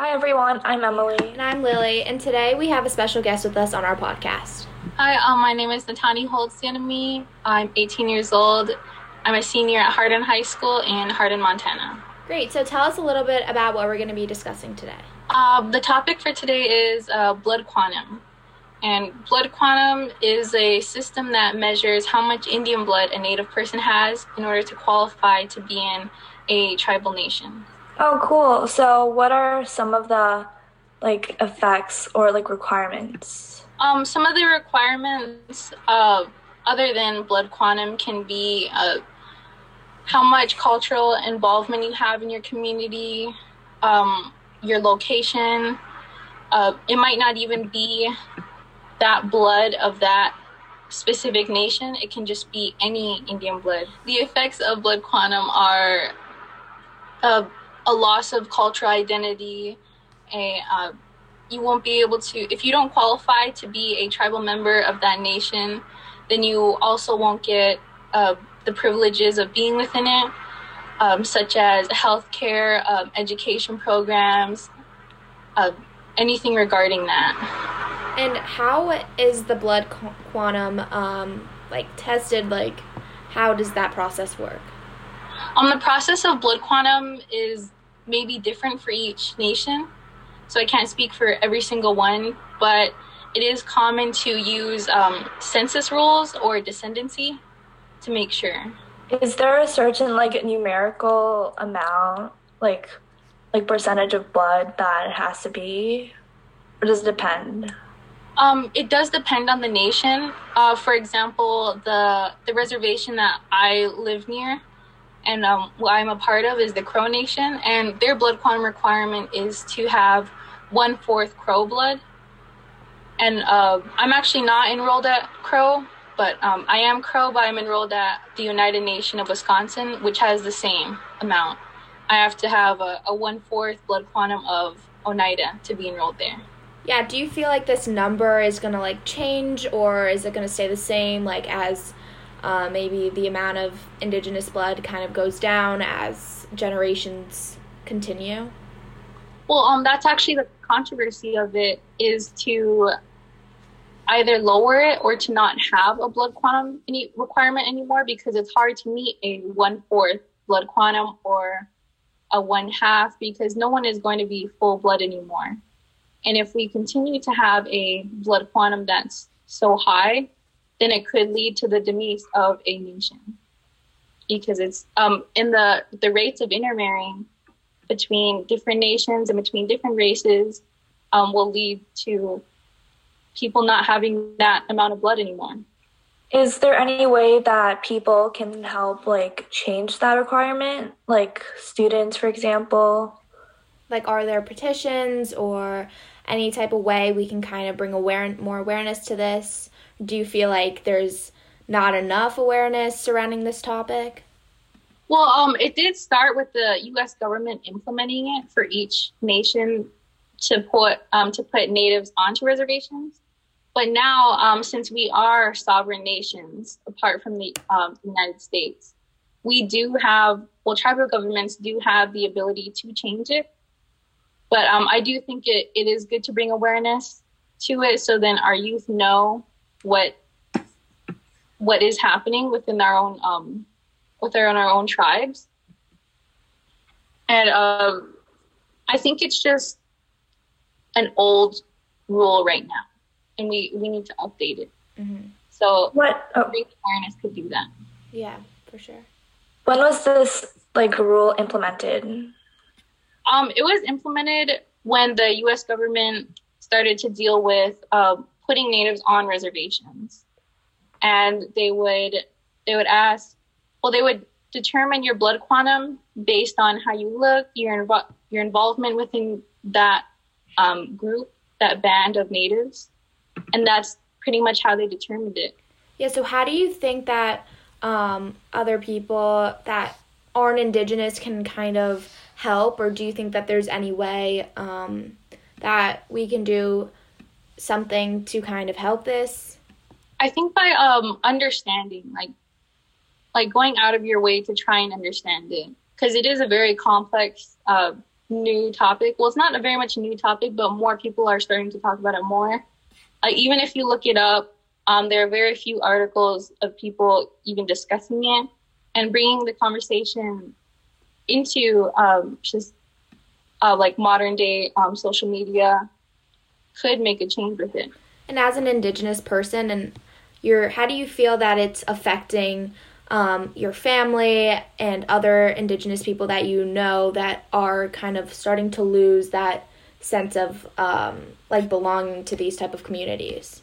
Hi everyone, I'm Emily. And I'm Lily, and today we have a special guest with us on our podcast. Hi, um, my name is Nat'aani HoldstheEnemy. I'm 18 years old. I'm a senior at Hardin High School in Hardin, Montana. Great, so tell us a little bit about what we're going to be discussing today. Uh, the topic for today is uh, blood quantum. And blood quantum is a system that measures how much Indian blood a native person has in order to qualify to be in a tribal nation. Oh, cool. So, what are some of the like effects or like requirements? Um, some of the requirements, uh, other than blood quantum, can be uh, how much cultural involvement you have in your community, um, your location. Uh, it might not even be that blood of that specific nation. It can just be any Indian blood. The effects of blood quantum are uh, a loss of cultural identity. A uh, you won't be able to if you don't qualify to be a tribal member of that nation, then you also won't get uh, the privileges of being within it, um, such as healthcare, um, education programs, uh, anything regarding that. And how is the blood quantum um, like tested? Like, how does that process work? Um, the process of blood quantum is maybe different for each nation, so I can't speak for every single one, but it is common to use um, census rules or descendancy to make sure. Is there a certain like numerical amount, like like percentage of blood that it has to be, or does it depend? Um, it does depend on the nation. Uh, for example, the the reservation that I live near, and um, what I'm a part of is the Crow Nation, and their blood quantum requirement is to have one fourth Crow blood. And uh, I'm actually not enrolled at Crow, but um, I am Crow, but I'm enrolled at the Oneida Nation of Wisconsin, which has the same amount. I have to have a, a one fourth blood quantum of Oneida to be enrolled there. Yeah, do you feel like this number is gonna like change, or is it gonna stay the same, like as uh, maybe the amount of indigenous blood kind of goes down as generations continue? Well, um, that's actually the controversy of it is to either lower it or to not have a blood quantum any requirement anymore because it's hard to meet a one fourth blood quantum or a one half because no one is going to be full blood anymore. And if we continue to have a blood quantum that's so high, then it could lead to the demise of a nation because it's um, in the the rates of intermarrying between different nations and between different races um, will lead to people not having that amount of blood anymore. Is there any way that people can help like change that requirement? Like students, for example? Like are there petitions or any type of way we can kind of bring aware more awareness to this? Do you feel like there's not enough awareness surrounding this topic? Well, um, it did start with the U.S. government implementing it for each nation to put um, to put natives onto reservations. But now, um, since we are sovereign nations, apart from the um, United States, we do have well, tribal governments do have the ability to change it. But um, I do think it, it is good to bring awareness to it, so then our youth know what what is happening within our own um, within our own tribes. And uh, I think it's just an old rule right now, and we we need to update it. Mm-hmm. So what oh. awareness could do that. Yeah, for sure. When was this like rule implemented? Um, it was implemented when the U.S. government started to deal with um, putting natives on reservations. And they would they would ask well they would determine your blood quantum based on how you look your invo- your involvement within that um, group that band of natives. And that's pretty much how they determined it. Yeah so how do you think that um, other people that aren't indigenous can kind of help? Or do you think that there's any way um, that we can do something to kind of help this? I think by um, understanding, like like going out of your way to try and understand it, because it is a very complex uh, new topic. Well, it's not a very much new topic, but more people are starting to talk about it more. Uh, even if you look it up, um, there are very few articles of people even discussing it and bringing the conversation into um, just uh, like modern day um, social media could make a change with it. And as an Indigenous person, and your, how do you feel that it's affecting um, your family and other Indigenous people that you know that are kind of starting to lose that sense of um, like belonging to these type of communities?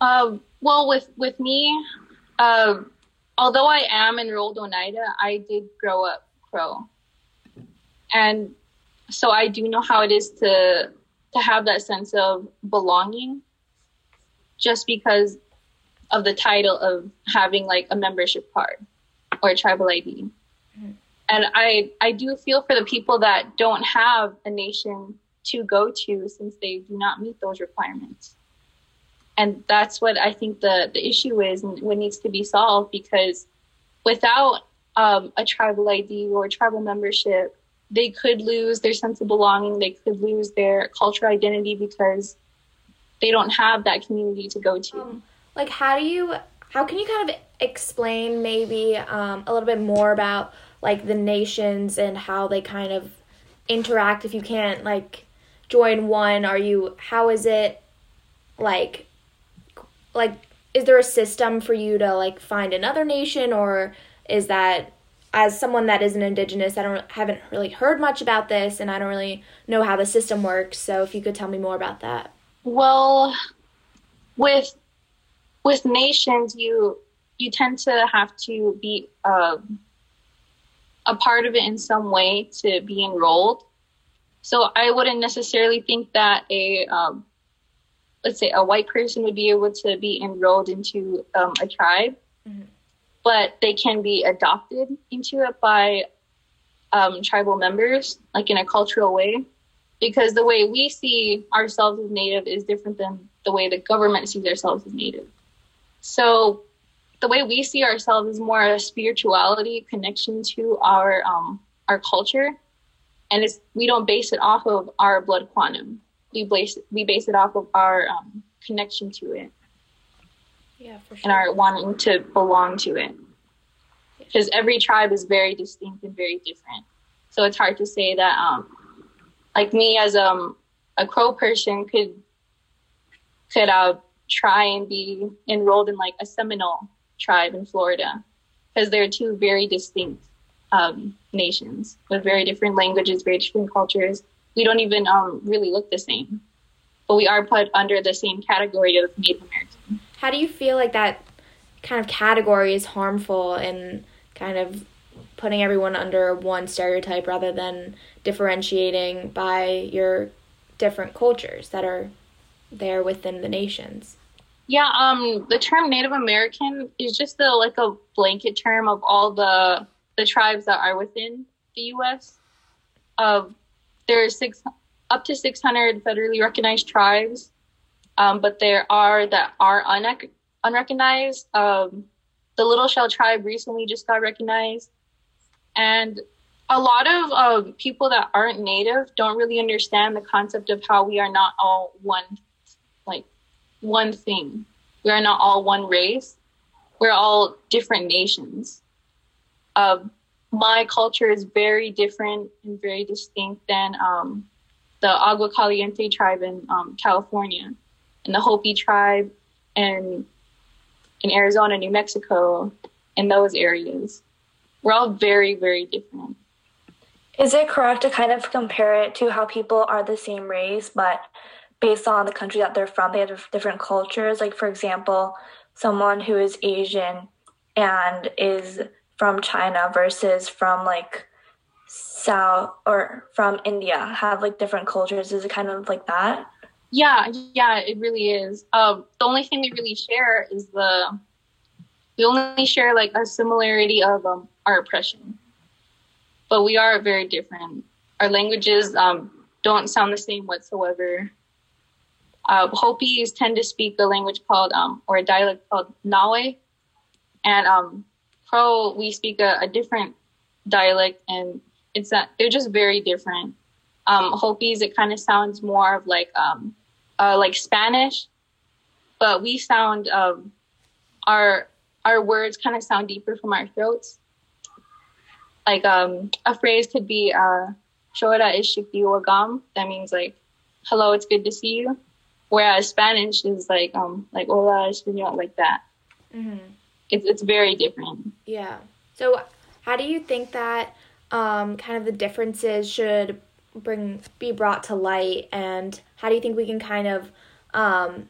Uh, well, with with me, uh, although I am enrolled Oneida, I did grow up Crow, and so I do know how it is to to have that sense of belonging, just because of the title of having like a membership card or a tribal ID. Mm-hmm. And I I do feel for the people that don't have a nation to go to since they do not meet those requirements. And that's what I think the, the issue is and what needs to be solved because without um, a tribal ID or tribal membership, they could lose their sense of belonging. They could lose their cultural identity because they don't have that community to go to. Um, like, how do you, how can you kind of explain maybe um, a little bit more about like the nations and how they kind of interact if you can't like join one? Are you, how is it like, like, is there a system for you to like find another nation or is that as someone that isn't indigenous i don't haven't really heard much about this and i don't really know how the system works so if you could tell me more about that well with with nations, you you tend to have to be uh, a part of it in some way to be enrolled. So I wouldn't necessarily think that a um, let's say a white person would be able to be enrolled into um, a tribe, mm-hmm. But they can be adopted into it by um, tribal members, like in a cultural way, because the way we see ourselves as native is different than the way the government sees ourselves as native. So the way we see ourselves is more a spirituality connection to our um, our culture, and it's we don't base it off of our blood quantum. We base we base it off of our um, connection to it. Yeah, for sure. And are wanting to belong to it, because every tribe is very distinct and very different. So it's hard to say that, um, like me as um, a crow person could could uh, try and be enrolled in like a Seminole tribe in Florida because they're two very distinct um, nations with very different languages, very different cultures. We don't even um, really look the same, but we are put under the same category of Native American. How do you feel like that kind of category is harmful and kind of putting everyone under one stereotype rather than differentiating by your different cultures that are there within the nations? Yeah, um, the term Native American is just a, like a blanket term of all the the tribes that are within the U.S. Of uh, there are six up to 600 federally recognized tribes, um, but there are that are un- unrecognized. Um, the Little Shell tribe recently just got recognized, and a lot of uh, people that aren't native don't really understand the concept of how we are not all one like one thing. We are not all one race. We're all different nations. Uh, my culture is very different and very distinct than um, the Agua Caliente tribe in um, California and the Hopi tribe and in Arizona, New Mexico, in those areas. We're all very, very different. Is it correct to kind of compare it to how people are the same race, but based on the country that they're from, they have different cultures. Like, for example, someone who is Asian and is from China versus from like South or from India have like different cultures. Is it kind of like that? Yeah, yeah, it really is. Um, the only thing we really share is the we only share like a similarity of um, our oppression, but we are very different. Our languages um, don't sound the same whatsoever. Uh, Hopis tend to speak a language called, um, or a dialect called Nawe. And um, Crow, we speak a, a different dialect, and it's that they're just very different. Um, Hopis, it kind of sounds more of like um, uh, like Spanish, but we sound um, our our words kind of sound deeper from our throats. Like um, a phrase could be uh, "Shora ishikti wagam." That means like, "Hello, it's good to see you." Whereas Spanish is like um like "Hola, español," like that. Mm-hmm. It's it's very different. Yeah. So, how do you think that um, kind of the differences should bring be brought to light and how do you think we can kind of um,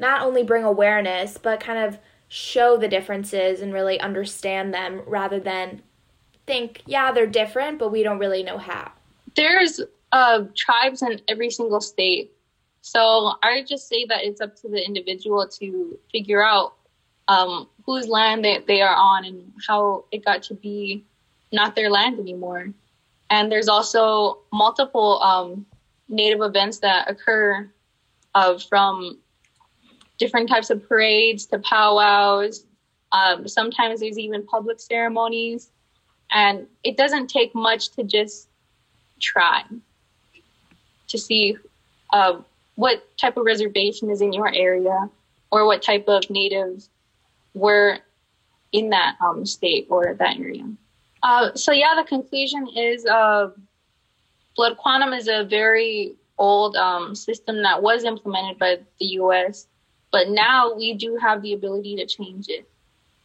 not only bring awareness but kind of show the differences and really understand them rather than think yeah they're different but we don't really know how? There's uh, tribes in every single state. So i just say that it's up to the individual to figure out um, whose land they, they are on and how it got to be not their land anymore. And there's also multiple um, native events that occur uh, from different types of parades to powwows. Um, sometimes there's even public ceremonies. And it doesn't take much to just try to see uh, what type of reservation is in your area or what type of natives were in that um, state or that area. Uh, so yeah, the conclusion is uh, blood quantum is a very old um, system that was implemented by the U.S., but now we do have the ability to change it.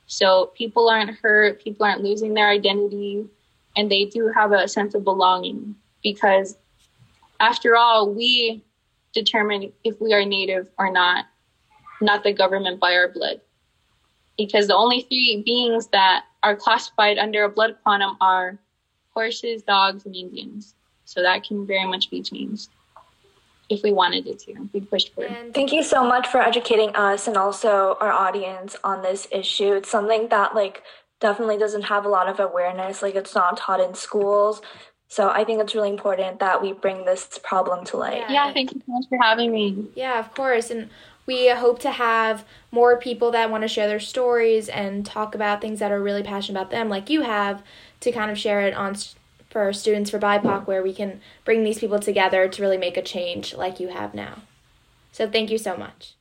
So people aren't hurt, people aren't losing their identity, and they do have a sense of belonging because, after all, we determine if we are native or not, not the government by our blood. Because the only three beings that are classified under a blood quantum are horses, dogs, and Indians. So that can very much be changed if we wanted it to, we pushed for it. Thank you so much for educating us and also our audience on this issue. It's something that like definitely doesn't have a lot of awareness. Like it's not taught in schools. So I think it's really important that we bring this problem to light. Yeah, yeah thank you so much for having me. Yeah, of course. And we hope to have more people that want to share their stories and talk about things that are really passionate about them, like you have, to kind of share it on for our students for BIPOC, where we can bring these people together to really make a change like you have now. So thank you so much.